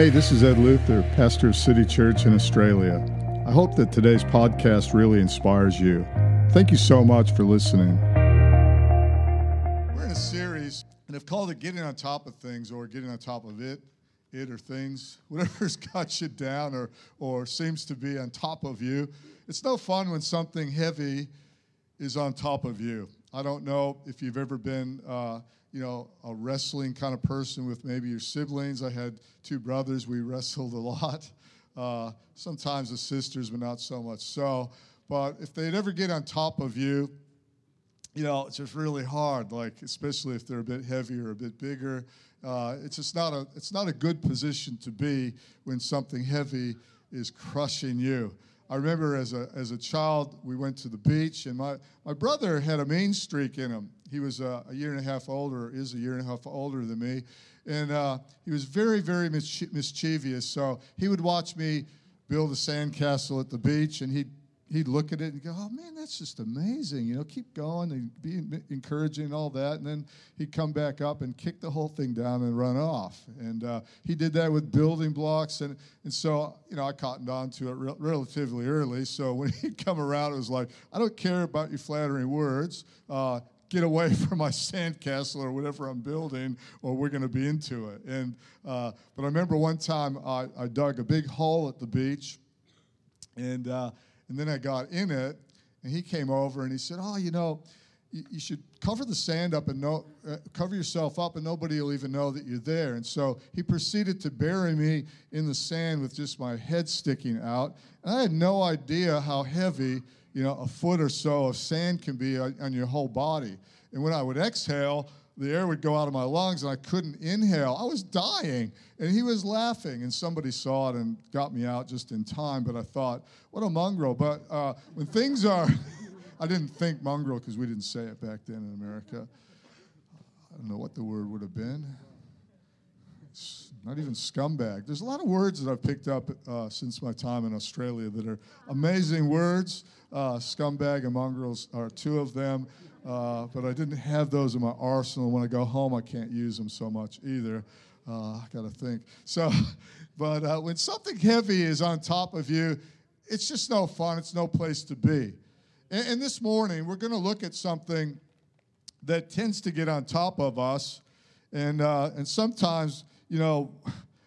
Hey, this is Ed Luther, pastor of City Church in Australia. I hope that today's podcast really inspires you. Thank you so much for listening. We're in a series, and I've called it Getting on Top of Things or Getting on Top of It, it or things, whatever's got you down or, or seems to be on top of you. It's no fun when something heavy is on top of you. I don't know if you've ever been. Uh, you know, a wrestling kind of person with maybe your siblings. I had two brothers. We wrestled a lot. Uh, sometimes the sisters, but not so much so. But if they'd ever get on top of you, you know, it's just really hard. Like especially if they're a bit heavier, a bit bigger. Uh, it's just not a it's not a good position to be when something heavy is crushing you. I remember as a as a child, we went to the beach, and my my brother had a mean streak in him he was uh, a year and a half older, is a year and a half older than me. And uh, he was very, very mischievous. So he would watch me build a sandcastle at the beach, and he'd, he'd look at it and go, oh, man, that's just amazing. You know, keep going and be encouraging and all that. And then he'd come back up and kick the whole thing down and run off. And uh, he did that with building blocks. And, and so, you know, I cottoned on to it re- relatively early. So when he'd come around, it was like, I don't care about your flattering words. Uh, get away from my sandcastle or whatever I'm building, or we're going to be into it. And uh, but I remember one time I, I, dug a big hole at the beach, and uh, and then I got in it, and he came over and he said, "Oh, you know." You, should cover the sand up and no, uh, cover yourself up, and nobody will even know that you're there. And so he proceeded to bury me in the sand with just my head sticking out. And I had no idea how heavy you know, a foot or so of sand can be on, your whole body. And when I would exhale, the air would go out of my lungs and I couldn't inhale. I was dying. And he was laughing, and somebody saw it and got me out just in time. But I thought, what a mongrel. But uh, when things are, I didn't think mongrel because we didn't say it back then in America. I don't know what the word would have been. Not even scumbag. There's a lot of words that I've picked up uh, since my time in Australia that are amazing words. Uh, scumbag and mongrels are two of them, uh, but I didn't have those in my arsenal. When I go home, I can't use them so much either. Uh, I got to think. So, but uh, when something heavy is on top of you, it's just no fun. It's no place to be. And, and this morning, we're going to look at something that tends to get on top of us, and uh, and sometimes, you know,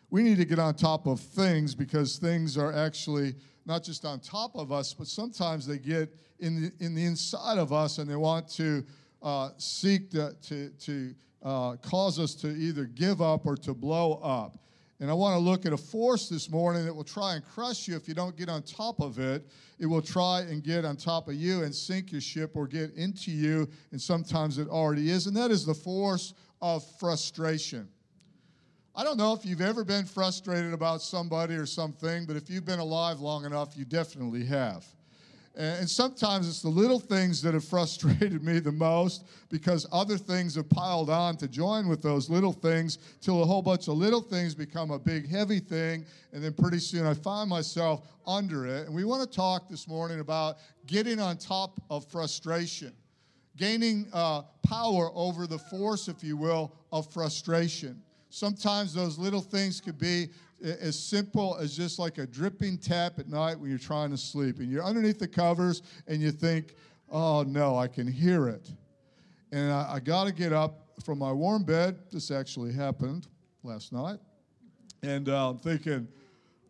we need to get on top of things because things are actually not just on top of us, but sometimes they get in the, in the inside of us and they want to uh, seek to, to, to uh, cause us to either give up or to blow up. And I want to look at a force this morning that will try and crush you if you don't get on top of it. It will try and get on top of you and sink your ship or get into you, and sometimes it already is. And that is the force of frustration. I don't know if you've ever been frustrated about somebody or something, but if you've been alive long enough, you definitely have. And sometimes it's the little things that have frustrated me the most because other things have piled on to join with those little things till a whole bunch of little things become a big, heavy thing. And then pretty soon I find myself under it. And we want to talk this morning about getting on top of frustration, gaining uh, power over the force, if you will, of frustration. Sometimes those little things could be as simple as just like a dripping tap at night when you're trying to sleep and you're underneath the covers and you think, oh no, I can hear it. And I, I got to get up from my warm bed. This actually happened last night. And uh, I'm thinking,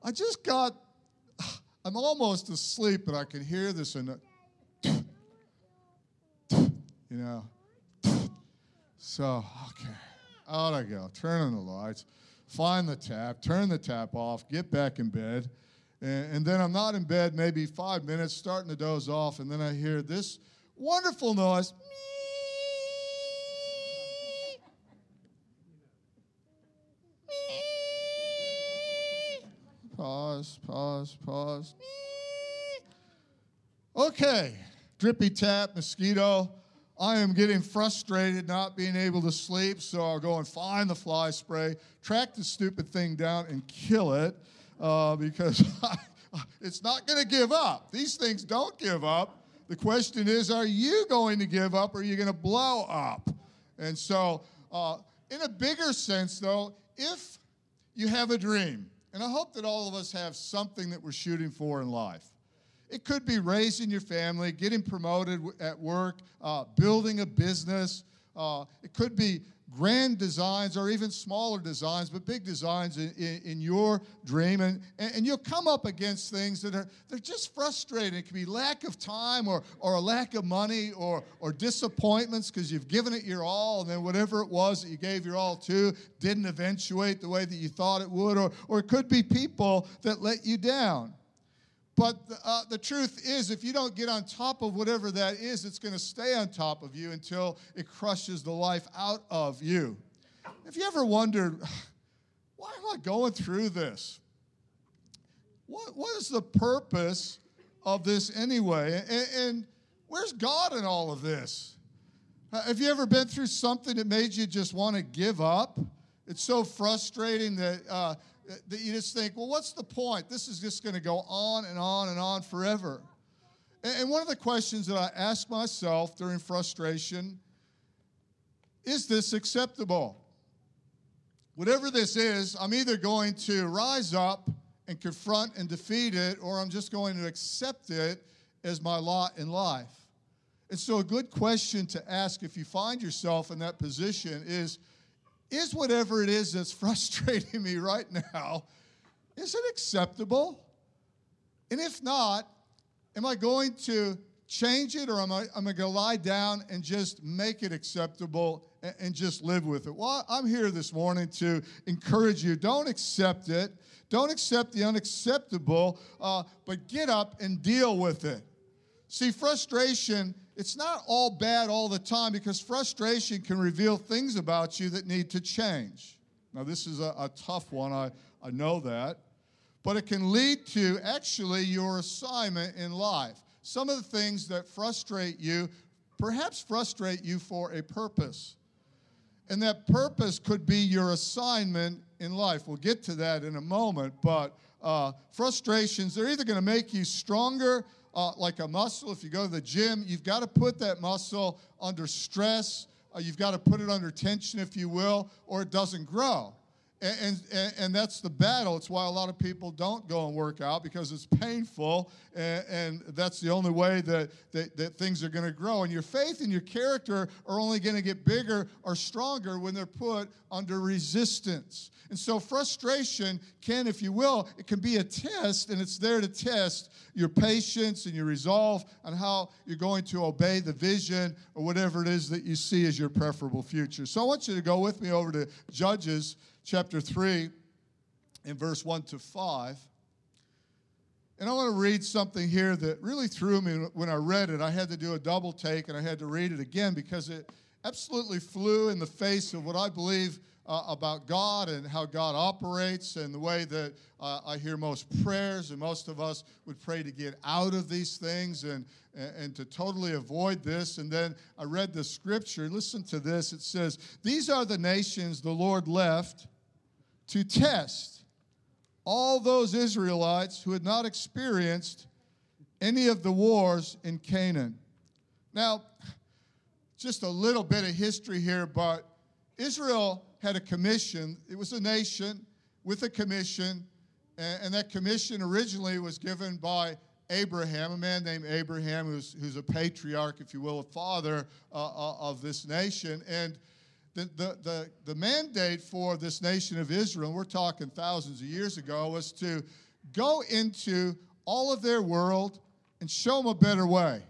I just got, I'm almost asleep, but I can hear this and, you know. So, okay. Out I go. Turn on the lights, find the tap, turn the tap off, get back in bed. And, and then I'm not in bed maybe five minutes, starting to doze off, and then I hear this wonderful noise. Pause, pause, pause. Okay, drippy tap, mosquito. I am getting frustrated not being able to sleep, so I'll go and find the fly spray, track the stupid thing down, and kill it uh, because it's not going to give up. These things don't give up. The question is, are you going to give up or are you going to blow up? And so, uh, in a bigger sense, though, if you have a dream. And I hope that all of us have something that we're shooting for in life. It could be raising your family, getting promoted at work, uh, building a business. Uh, it could be grand designs or even smaller designs, but big designs in, in, in your dream. And, and you'll come up against things that are they're just frustrating. It can be lack of time or, or a lack of money or, or disappointments because you've given it your all, and then whatever it was that you gave your all to didn't eventuate the way that you thought it would. Or, or it could be people that let you down. But the, uh, the truth is, if you don't get on top of whatever that is, it's going to stay on top of you until it crushes the life out of you. Have you ever wondered, why am I going through this? What, what is the purpose of this anyway? And, and where's God in all of this? Uh, have you ever been through something that made you just want to give up? It's so frustrating that uh, that you just think, well, what's the point? This is just going to go on and on and on forever. And one of the questions that I ask myself during frustration is this acceptable? Whatever this is, I'm either going to rise up and confront and defeat it, or I'm just going to accept it as my lot in life. And so, a good question to ask if you find yourself in that position is is whatever it is that's frustrating me right now, is it acceptable? And if not, am I going to change it or am I, am I going to lie down and just make it acceptable and, and just live with it? Well, I'm here this morning to encourage you. Don't accept it. Don't accept the unacceptable, uh, but get up and deal with it. See, frustration it's not all bad all the time because frustration can reveal things about you that need to change. Now, this is a, a tough one, I, I know that. But it can lead to actually your assignment in life. Some of the things that frustrate you perhaps frustrate you for a purpose. And that purpose could be your assignment in life. We'll get to that in a moment, but uh, frustrations, they're either going to make you stronger uh, like a muscle. If you go to the gym, you've got to put that muscle under stress. Uh, you've got to put it under tension, if you will, or it doesn't grow. And, and, and, that's the battle. It's why a lot of people don't go and work out because it's painful, and, and that's the only way that, that, that things are going to grow. And your faith and your character are only going to get bigger or stronger when they're put under resistance. And so, frustration can, if you will, it can be a test, and it's there to test your patience and your resolve on how you're going to obey the vision or whatever it is that you see as your preferable future. So, I want you to go with me over to Judges chapter 3 in verse 1 to 5. And I want to read something here that really threw me when I read it. I had to do a double take and I had to read it again because it absolutely flew in the face of what I believe uh, about God and how God operates and the way that uh, I hear most prayers, and most of us would pray to get out of these things and, and to totally avoid this. And then I read the scripture. Listen to this. It says, These are the nations the Lord left to test all those Israelites who had not experienced any of the wars in Canaan. Now, just a little bit of history here, but Israel had a commission. It was a nation with a commission, and, that commission originally was given by Abraham, a man named Abraham, who's, who's a patriarch, if you will, a father uh, uh of this nation. And the, the, the, the mandate for this nation of Israel, we're talking thousands of years ago, was to go into all of their world and show them a better way.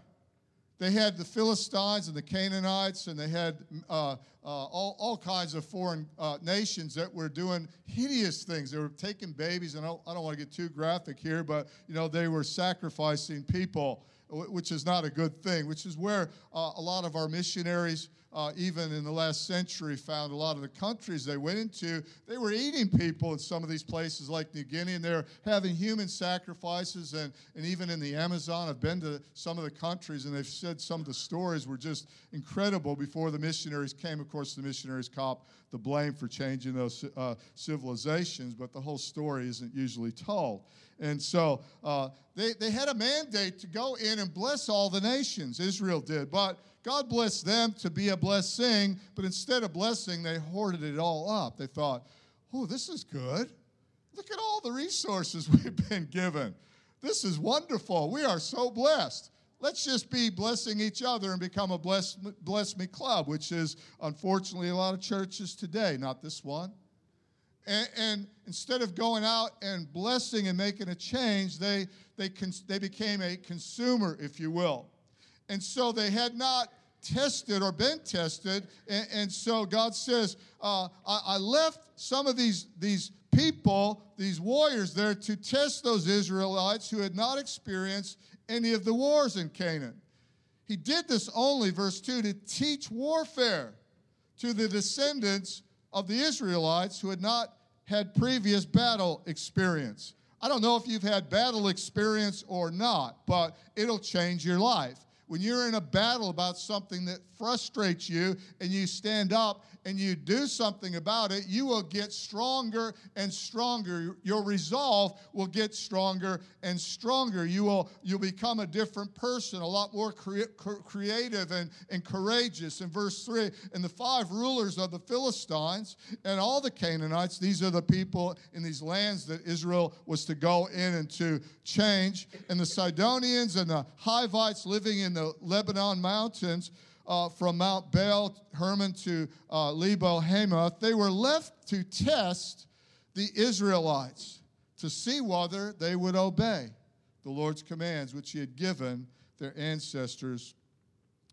They had the Philistines and the Canaanites, and they had uh, uh, all, all kinds of foreign uh, nations that were doing hideous things. They were taking babies, and I don't, I don't want to get too graphic here, but you know they were sacrificing people, which is not a good thing. Which is where uh, a lot of our missionaries uh, even in the last century, found a lot of the countries they went into, they were eating people in some of these places like New Guinea, and they're having human sacrifices. And, and even in the Amazon, I've been to some of the countries, and they've said some of the stories were just incredible before the missionaries came. Of course, the missionaries cop the blame for changing those uh, civilizations, but the whole story isn't usually told. And so uh, they, they had a mandate to go in and bless all the nations. Israel did. But God blessed them to be a blessing, but instead of blessing, they hoarded it all up. They thought, oh, this is good. Look at all the resources we've been given. This is wonderful. We are so blessed. Let's just be blessing each other and become a bless, bless me club, which is unfortunately a lot of churches today, not this one. And, and, instead of going out and blessing and making a change, they, they, cons- they became a consumer, if you will. And so they had not tested or been tested. And, and so God says, uh, I, I left some of these, these people, these warriors there, to test those Israelites who had not experienced any of the wars in Canaan. He did this only, verse 2, to teach warfare to the descendants of the Israelites who had not had previous battle experience. I don't know if you've had battle experience or not, but it'll change your life. When you're in a battle about something that frustrates you and you stand up and you do something about it, you will get stronger and stronger. Your resolve will get stronger and stronger. You will you'll become a different person, a lot more cre- creative and, and courageous. In verse 3, and the five rulers of the Philistines and all the Canaanites, these are the people in these lands that Israel was to go in and to change, and the Sidonians and the Hivites living in the Lebanon mountains uh, from Mount Baal Hermon to uh, Lebo Hamath, they were left to test the Israelites to see whether they would obey the Lord's commands, which He had given their ancestors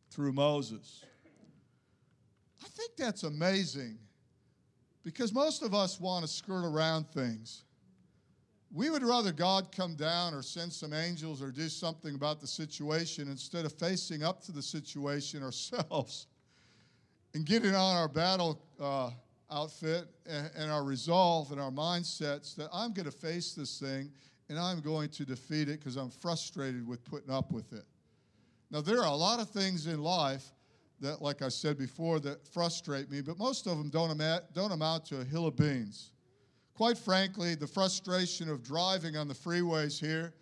through Moses. I think that's amazing because most of us want to skirt around things. We would rather God come down or send some angels or do something about the situation instead of facing up to the situation ourselves and getting on our battle uh, outfit and, and our resolve and our mindsets that I'm going to face this thing and I'm going to defeat it because I'm frustrated with putting up with it. Now, there are a lot of things in life that, like I said before, that frustrate me, but most of them don't, amount, don't amount to a hill of beans quite frankly, the frustration of driving on the freeways here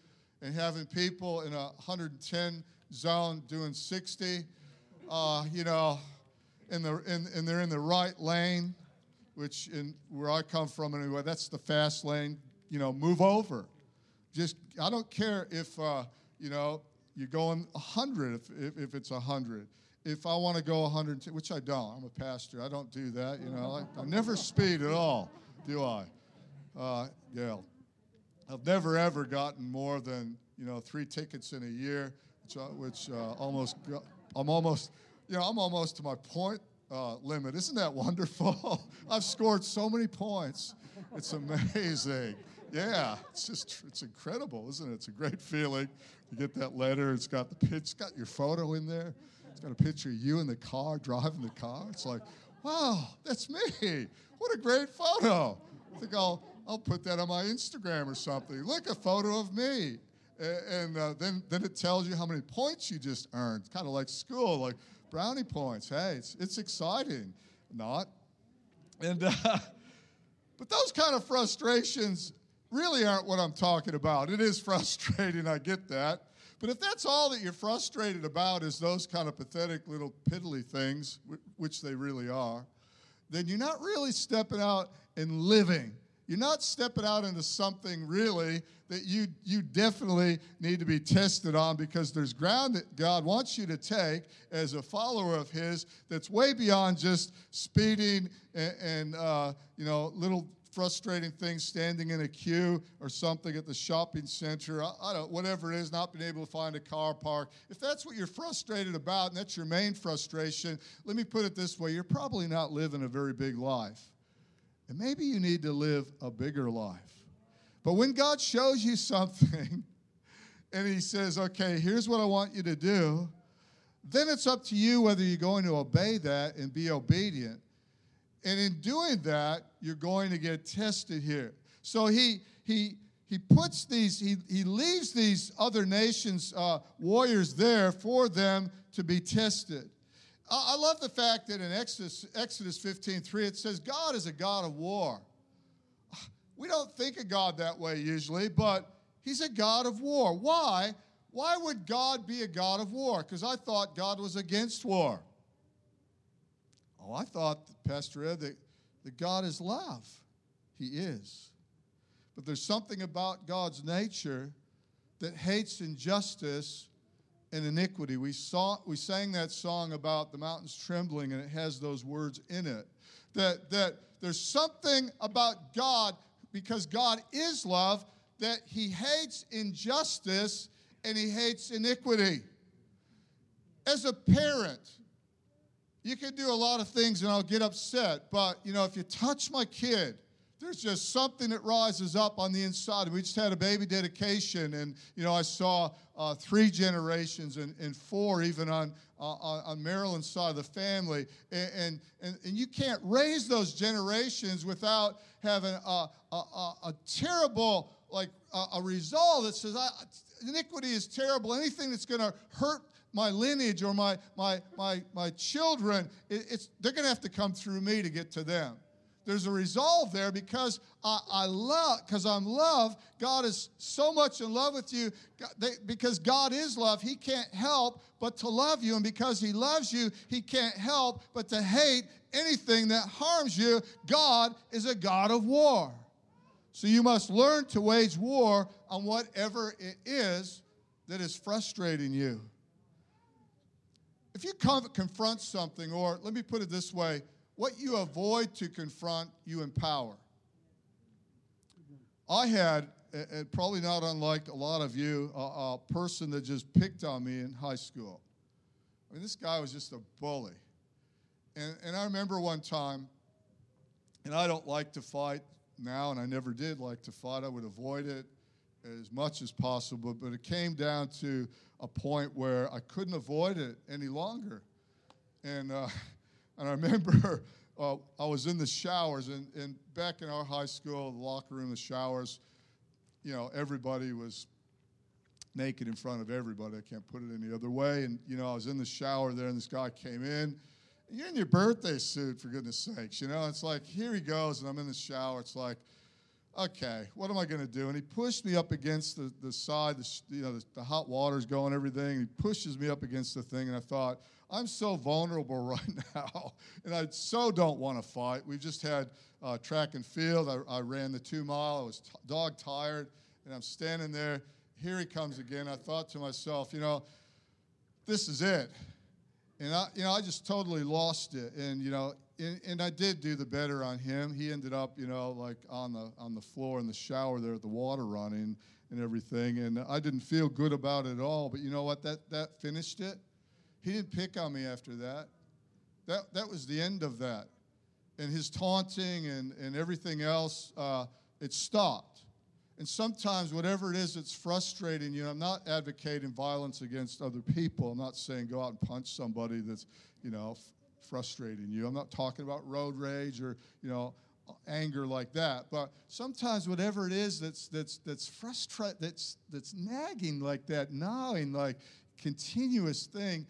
and having people in a 110 zone doing 60, uh, you know, in the, in, and they're in the right lane, which in where I come from anyway, that's the fast lane. You know, move over. Just I don't care if uh, you know you're going 100 if, if, if it's 100 if I want to go 100, which I don't, I'm a pastor. I don't do that. You know, I, I never speed at all, do I? Uh. I've never ever gotten more than you know three tickets in a year, which, uh, which uh, almost I'm almost you know I'm almost to my point uh, limit. Isn't that wonderful? I've scored so many points. It's amazing. Yeah, it's just it's incredible, isn't it? It's a great feeling. You get that letter. It's got the pitch. It's got your photo in there. It's got a picture of you in the car driving the car. It's like, wow, that's me. What a great photo. I think I'll I'll put that on my Instagram or something. Look, a photo of me. And uh, then, then it tells you how many points you just earned. Kind of like school, like brownie points. Hey, it's, it's exciting. Not. And, uh, but those kind of frustrations really aren't what I'm talking about. It is frustrating, I get that. But if that's all that you're frustrated about is those kind of pathetic little piddly things, which they really are, then you're not really stepping out and living you're not stepping out into something really that you, you definitely need to be tested on because there's ground that God wants you to take as a follower of His that's way beyond just speeding and, and uh, you know, little frustrating things, standing in a queue or something at the shopping center. I, I don't, whatever it is, not being able to find a car park. If that's what you're frustrated about and that's your main frustration, let me put it this way: you're probably not living a very big life. And maybe you need to live a bigger life. But when God shows you something and He says, okay, here's what I want you to do, then it's up to you whether you're going to obey that and be obedient. And in doing that, you're going to get tested here. So He, he, he puts these, he, he leaves these other nations' uh, warriors there for them to be tested. I love the fact that in Exodus, Exodus 15 3, it says God is a God of war. We don't think of God that way usually, but He's a God of war. Why? Why would God be a God of war? Because I thought God was against war. Oh, I thought, Pastor Ed, that, that God is love. He is. But there's something about God's nature that hates injustice and iniquity. We, saw, we sang that song about the mountains trembling, and it has those words in it. That, that there's something about God, because God is love, that He hates injustice and He hates iniquity. As a parent, you can do a lot of things and I'll get upset, but you know, if you touch my kid, there's just something that rises up on the inside. We just had a baby dedication, and you know, I saw uh, three generations and, and four even on, uh, on, Marilyn's side of the family, and, and and you can't raise those generations without having a, a, a, a terrible like a, resolve that says iniquity is terrible. Anything that's going to hurt my lineage or my my my my children, it, it's they're going to have to come through me to get to them there's a resolve there because I, I love, because I'm love. God is so much in love with you they, because God is love. He can't help but to love you. And because He loves you, He can't help but to hate anything that harms you. God is a God of war. So you must learn to wage war on whatever it is that is frustrating you. If you confront something, or let me put it this way, what you avoid to confront, you empower. I had, and probably not unlike a lot of you, a, a person that just picked on me in high school. I mean, this guy was just a bully. And, and I remember one time, and I don't like to fight now, and I never did like to fight. I would avoid it as much as possible, but it came down to a point where I couldn't avoid it any longer. And uh, and I remember uh, I was in the showers, and, and back in our high school, the locker room, the showers, you know, everybody was naked in front of everybody. I can't put it any other way. And, you know, I was in the shower there, and this guy came in. You're in your birthday suit, for goodness sakes. You know, it's like, here he goes, and I'm in the shower. It's like, okay, what am I going to do? And he pushed me up against the, the side, the, you know, the, the hot water's going, everything. He pushes me up against the thing, and I thought, I'm so vulnerable right now, and I so don't want to fight. We've just had uh, track and field. I, I, ran the two mile. I was t- dog tired, and I'm standing there. Here he comes again. I thought to myself, you know, this is it. And I, you know, I just totally lost it. And you know, and, and I did do the better on him. He ended up, you know, like on the on the floor in the shower there, the water running and everything. And I didn't feel good about it at all. But you know what? That that finished it he didn't pick on me after that. That, that was the end of that. And his taunting and, and everything else, uh, it stopped. And sometimes, whatever it is that's frustrating you, know, I'm not advocating violence against other people. I'm not saying go out and punch somebody that's, you know, f- frustrating you. I'm not talking about road rage or, you know, anger like that. But sometimes, whatever it is that's that's that's frustrating, that's that's nagging like that, gnawing like continuous thing,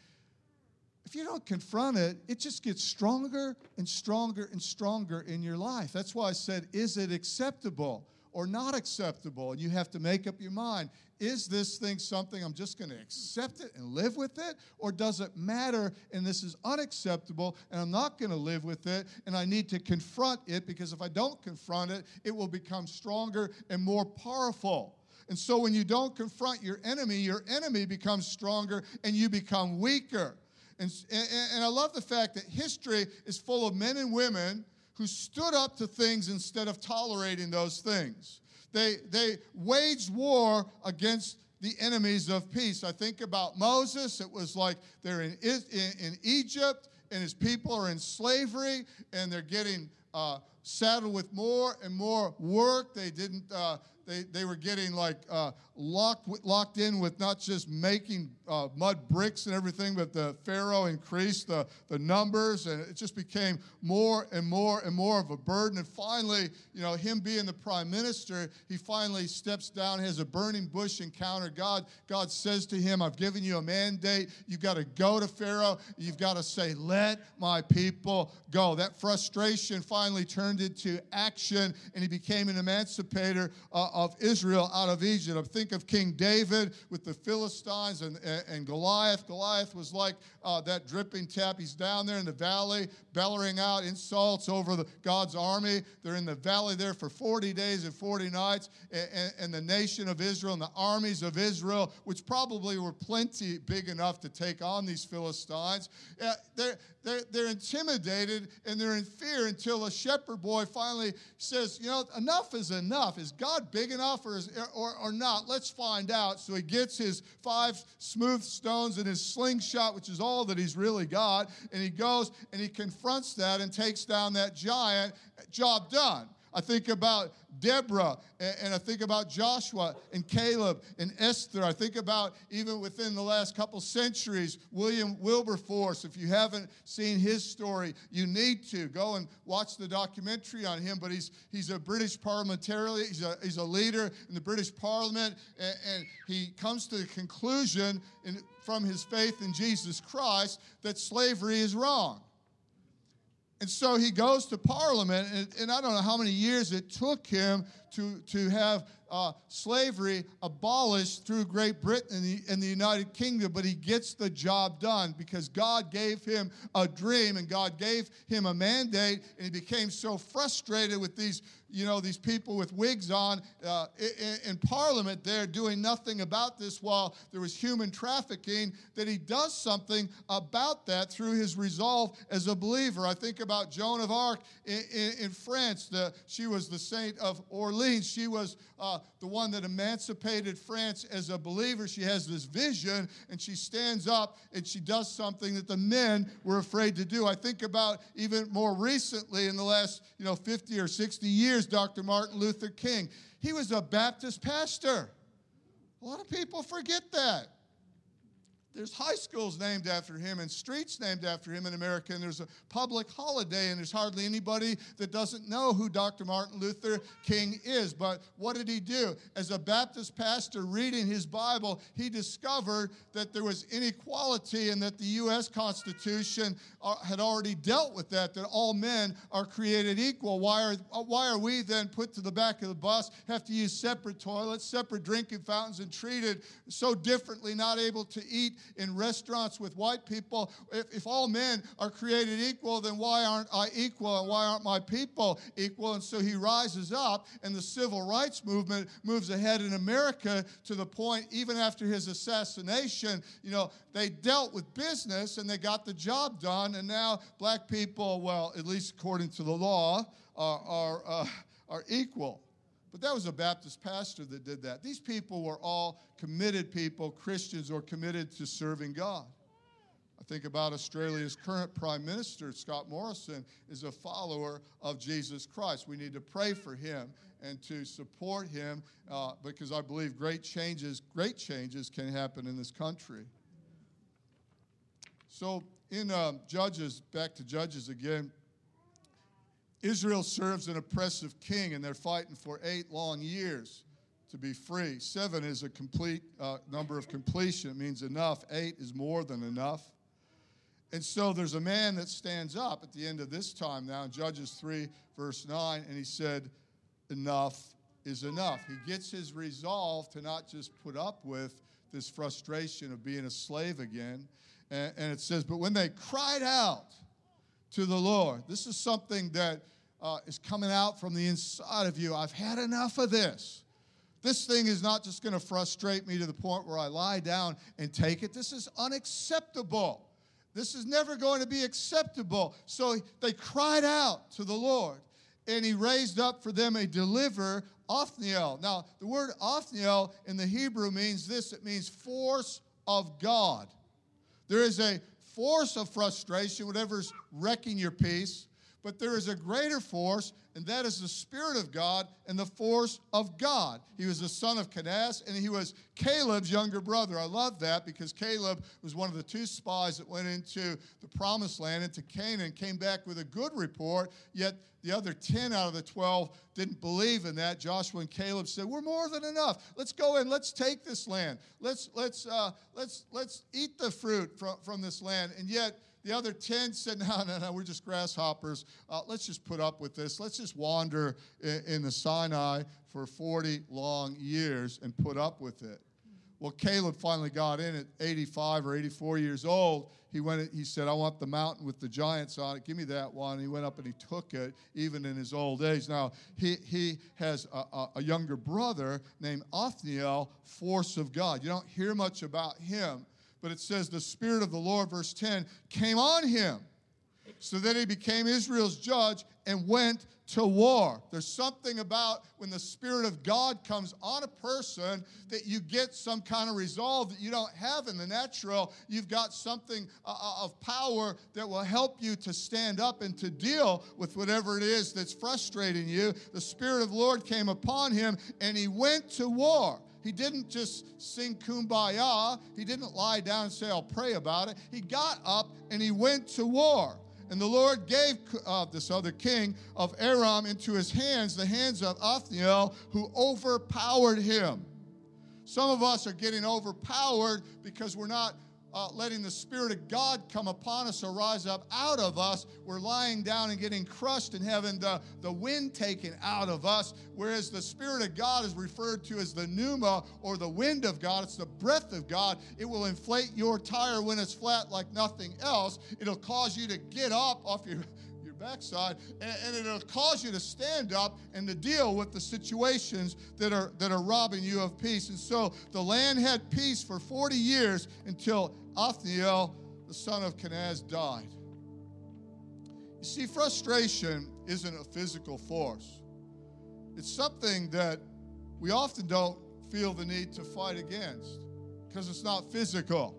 if you don't confront it, it just gets stronger and stronger and stronger in your life. That's why I said, is it acceptable or not acceptable? And you have to make up your mind. Is this thing something I'm just going to accept it and live with it? Or does it matter and this is unacceptable and I'm not going to live with it and I need to confront it because if I don't confront it, it will become stronger and more powerful. And so when you don't confront your enemy, your enemy becomes stronger and you become weaker. And, and, and I love the fact that history is full of men and women who stood up to things instead of tolerating those things. They, they waged war against the enemies of peace. I think about Moses. It was like they're in, in, in Egypt and his people are in slavery and they're getting uh, saddled with more and more work. They didn't, uh, they, they were getting like uh, locked, locked in with not just making uh, mud bricks and everything, but the Pharaoh increased the, the numbers and it just became more and more and more of a burden. And finally, you know, him being the prime minister, he finally steps down, has a burning bush encounter. God, God says to him, I've given you a mandate. You've got to go to Pharaoh. You've got to say, let my people go. That frustration finally turned into action and he became an emancipator. Uh, of Israel out of Egypt. Think of King David with the Philistines and, and, and Goliath. Goliath was like uh, that dripping tap. He's down there in the valley, bellowing out insults over the, God's army. They're in the valley there for 40 days and 40 nights. And, and the nation of Israel and the armies of Israel, which probably were plenty big enough to take on these Philistines, uh, they're, they're, they're intimidated and they're in fear until a shepherd boy finally says, You know, enough is enough. Is God big enough or, is, or, or not? Let's find out. So he gets his five smooth stones and his slingshot, which is all that he's really got, and he goes and he confronts that and takes down that giant. Job done. I think about Deborah, and I think about Joshua and Caleb and Esther. I think about even within the last couple centuries, William Wilberforce. If you haven't seen his story, you need to go and watch the documentary on him. But he's, he's a British parliamentarian, he's a, he's a leader in the British Parliament, and, and he comes to the conclusion in, from his faith in Jesus Christ that slavery is wrong. And so he goes to Parliament, and, and, I don't know how many years it took him to, to have uh, slavery abolished through Great Britain and the, and the United Kingdom, but he gets the job done because God gave him a dream and God gave him a mandate, and he became so frustrated with these you know, these people with wigs on uh, in, in, Parliament there doing nothing about this while there was human trafficking, that he does something about that through his resolve as a believer. I think about Joan of Arc in, in, in France. The, she was the saint of Orleans. She was uh, the one that emancipated France as a believer. She has this vision and she stands up and she does something that the men were afraid to do. I think about even more recently in the last, you know, 50 or 60 years years, Dr. Martin Luther King. He was a Baptist pastor. A lot of people forget that. There's high schools named after him and streets named after him in America, and there's a public holiday, and there's hardly anybody that doesn't know who Dr. Martin Luther King is. But what did he do? As a Baptist pastor reading his Bible, he discovered that there was inequality and that the U.S. Constitution uh, had already dealt with that, that all men are created equal. Why are, uh, why are we then put to the back of the bus, have to use separate toilets, separate drinking fountains, and treated so differently, not able to eat in restaurants with white people. If, if all men are created equal, then why aren't I equal and why aren't my people equal? And so he rises up, and the civil rights movement moves ahead in America to the point, even after his assassination, you know, they dealt with business and they got the job done, and now black people, well, at least according to the law, are, are, uh, are equal. But that was a Baptist pastor that did that. These people were all committed people, Christians, or committed to serving God. I think about Australia's current Prime Minister, Scott Morrison, is a follower of Jesus Christ. We need to pray for him and to support him uh, because I believe great changes, great changes can happen in this country. So in uh, Judges, back to Judges again, Israel serves an oppressive king, and they're fighting for eight long years to be free. Seven is a complete uh, number of completion, it means enough. Eight is more than enough. And so there's a man that stands up at the end of this time now in Judges 3, verse 9, and he said, Enough is enough. He gets his resolve to not just put up with this frustration of being a slave again. And, and it says, But when they cried out, to the Lord. This is something that uh, is coming out from the inside of you. I've had enough of this. This thing is not just going to frustrate me to the point where I lie down and take it. This is unacceptable. This is never going to be acceptable. So they cried out to the Lord, and he raised up for them a deliverer, Othniel. Now, the word Othniel in the Hebrew means this it means force of God. There is a force of frustration, whatever's wrecking your peace, but there is a greater force, and that is the Spirit of God and the force of God. He was the son of Kenaz, and he was Caleb's younger brother. I love that because Caleb was one of the two spies that went into the promised land, into Canaan, came back with a good report, yet the other 10 out of the 12 didn't believe in that. Joshua and Caleb said, We're more than enough. Let's go in. Let's take this land. Let's, let's, uh, let's, let's eat the fruit from, from this land. And yet, The other 10 said, No, no, no, we're just grasshoppers. Uh, let's just put up with this. Let's just wander in, in the Sinai for 40 long years and put up with it. Well, Caleb finally got in at 85 or 84 years old. He went. He said, "I want the mountain with the giants on it. Give me that one." He went up and he took it, even in his old age. Now he he has a, a, a younger brother named Othniel, force of God. You don't hear much about him, but it says the Spirit of the Lord, verse 10, came on him, so that he became Israel's judge and went to war. There's something about when the Spirit of God comes on a person that you get some kind of resolve that you don't have in the natural. You've got something uh, uh, of power that will help you to stand up and to deal with whatever it is that's frustrating you. The Spirit of the Lord came upon him and he went to war. He didn't just sing kumbaya. He didn't lie down and say, I'll pray about it. He got up and he went to war. And the Lord gave uh, this other king of Aram into his hands, the hands of Othniel, who overpowered him. Some of us are getting overpowered because we're not uh, letting the Spirit of God come upon us or rise up out of us. We're lying down and getting crushed in heaven, the, the wind taken out of us. Whereas the Spirit of God is referred to as the pneuma or the wind of God. It's the breath of God. It will inflate your tire when it's flat like nothing else. It'll cause you to get up off your backside, and, and, it'll cause you to stand up and to deal with the situations that are that are robbing you of peace. And so the land had peace for 40 years until Othniel, the son of Kenaz, died. You see, frustration isn't a physical force. It's something that we often don't feel the need to fight against because it's not physical.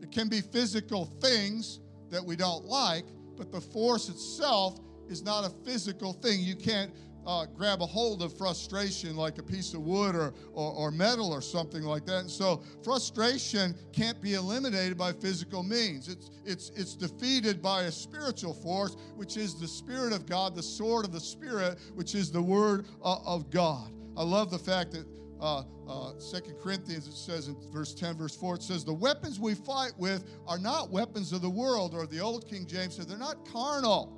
It can be physical things that we don't like, but the force itself is not a physical thing. You can't uh, grab a hold of frustration like a piece of wood or, or, or, metal or something like that. And so frustration can't be eliminated by physical means. It's, it's, it's defeated by a spiritual force, which is the Spirit of God, the sword of the Spirit, which is the Word uh, of God. I love the fact that uh, uh, 2 Corinthians, it says in verse 10, verse 4, it says, The weapons we fight with are not weapons of the world, or the old King James said, they're not carnal.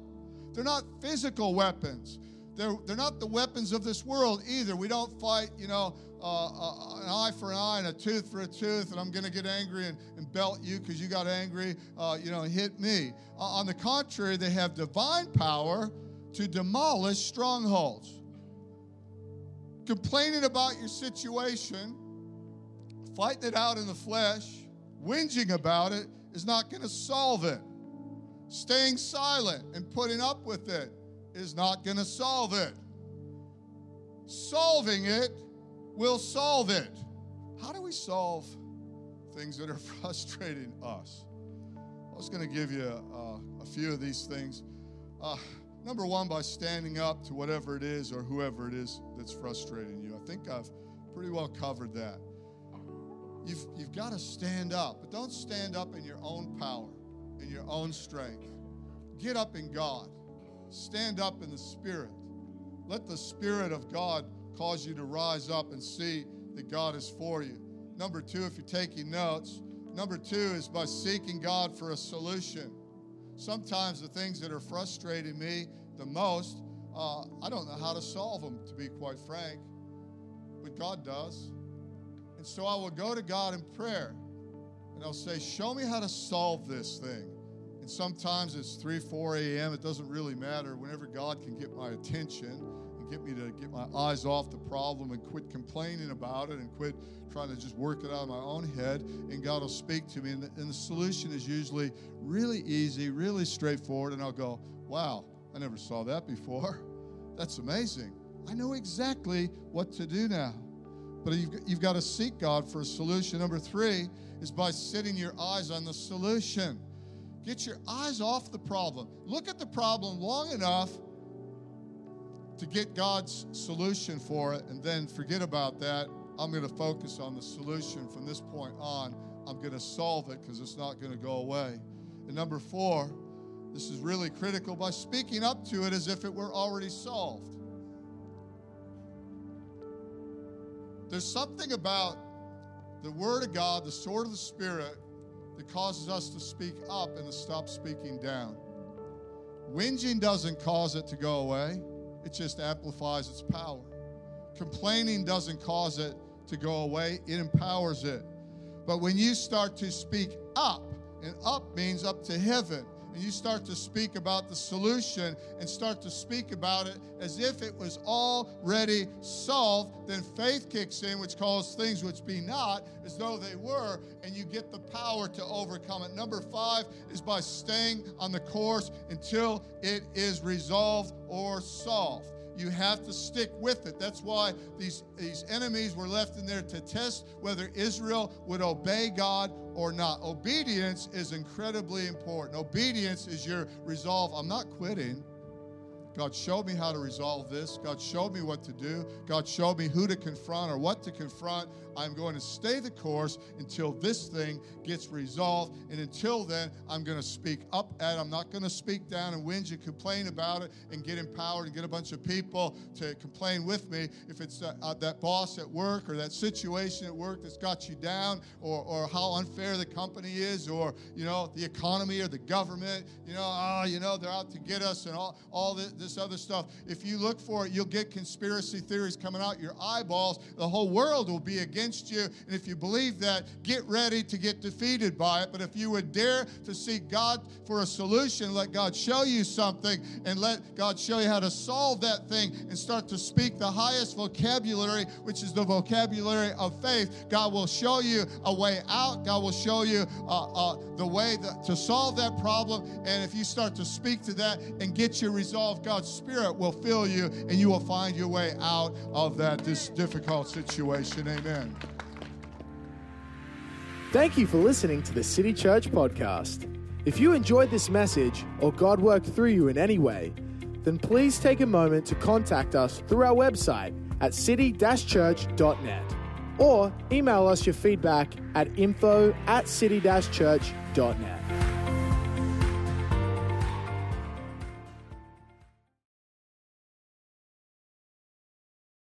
They're not physical weapons. They're, they're not the weapons of this world either. We don't fight, you know, uh, uh, an eye for an eye and a tooth for a tooth, and I'm going to get angry and, and belt you because you got angry, uh, you know, hit me. Uh, on the contrary, they have divine power to demolish strongholds complaining about your situation, fighting it out in the flesh, whinging about it is not going to solve it. Staying silent and putting up with it is not going to solve it. Solving it will solve it. How do we solve things that are frustrating us? I was going to give you uh, a few of these things. Uh, Number one, by standing up to whatever it is or whoever it is that's frustrating you. I think I've pretty well covered that. You've, you've got to stand up, but don't stand up in your own power, in your own strength. Get up in God. Stand up in the Spirit. Let the Spirit of God cause you to rise up and see that God is for you. Number two, if you're taking notes, number two is by seeking God for a solution. Sometimes the things that are frustrating me the most, uh, I don't know how to solve them, to be quite frank, but God does. And so I will go to God in prayer and I'll say, Show me how to solve this thing. And sometimes it's 3, 4 a.m., it doesn't really matter. Whenever God can get my attention, and get me to get my eyes off the problem and quit complaining about it and quit trying to just work it out of my own head. And God will speak to me. And the, and the solution is usually really easy, really straightforward. And I'll go, wow, I never saw that before. That's amazing. I know exactly what to do now. But you've, you've got to seek God for a solution. Number three is by setting your eyes on the solution. Get your eyes off the problem. Look at the problem long enough to get God's solution for it and then forget about that. I'm going to focus on the solution from this point on. I'm going to solve it because it's not going to go away. And number four, this is really critical by speaking up to it as if it were already solved. There's something about the Word of God, the sword of the Spirit, that causes us to speak up and to stop speaking down. Whinging doesn't cause it to go away, it just amplifies its power. Complaining doesn't cause it to go away, it empowers it. But when you start to speak up, and up means up to heaven, and you start to speak about the solution and start to speak about it as if it was already solved, then faith kicks in, which calls things which be not as though they were, and you get the power to overcome it. Number five is by staying on the course until it is resolved or solved. You have to stick with it. That's why these, these enemies were left in there to test whether Israel would obey God or not. Obedience is incredibly important. Obedience is your resolve. I'm not quitting. God showed me how to resolve this. God showed me what to do. God showed me who to confront or what to confront. I'm going to stay the course until this thing gets resolved. And until then, I'm going to speak up at. I'm not going to speak down and whinge and complain about it and get empowered and get a bunch of people to complain with me. If it's uh, uh, that boss at work or that situation at work that's got you down or, or how unfair the company is or, you know, the economy or the government, you know, ah, oh, you know, they're out to get us and all, all this, this other stuff. If you look for it, you'll get conspiracy theories coming out your eyeballs. The whole world will be against you. And if you believe that, get ready to get defeated by it. But if you would dare to seek God for a solution, let God show you something and let God show you how to solve that thing and start to speak the highest vocabulary, which is the vocabulary of faith, God will show you a way out. God will show you uh, uh, the way that, to solve that problem. And if you start to speak to that and get your resolve, God God's Spirit will fill you and you will find your way out of that this difficult situation. Amen. Thank you for listening to the City Church podcast. If you enjoyed this message or God worked through you in any way, then please take a moment to contact us through our website at city-church.net or email us your feedback at info at city-church.net.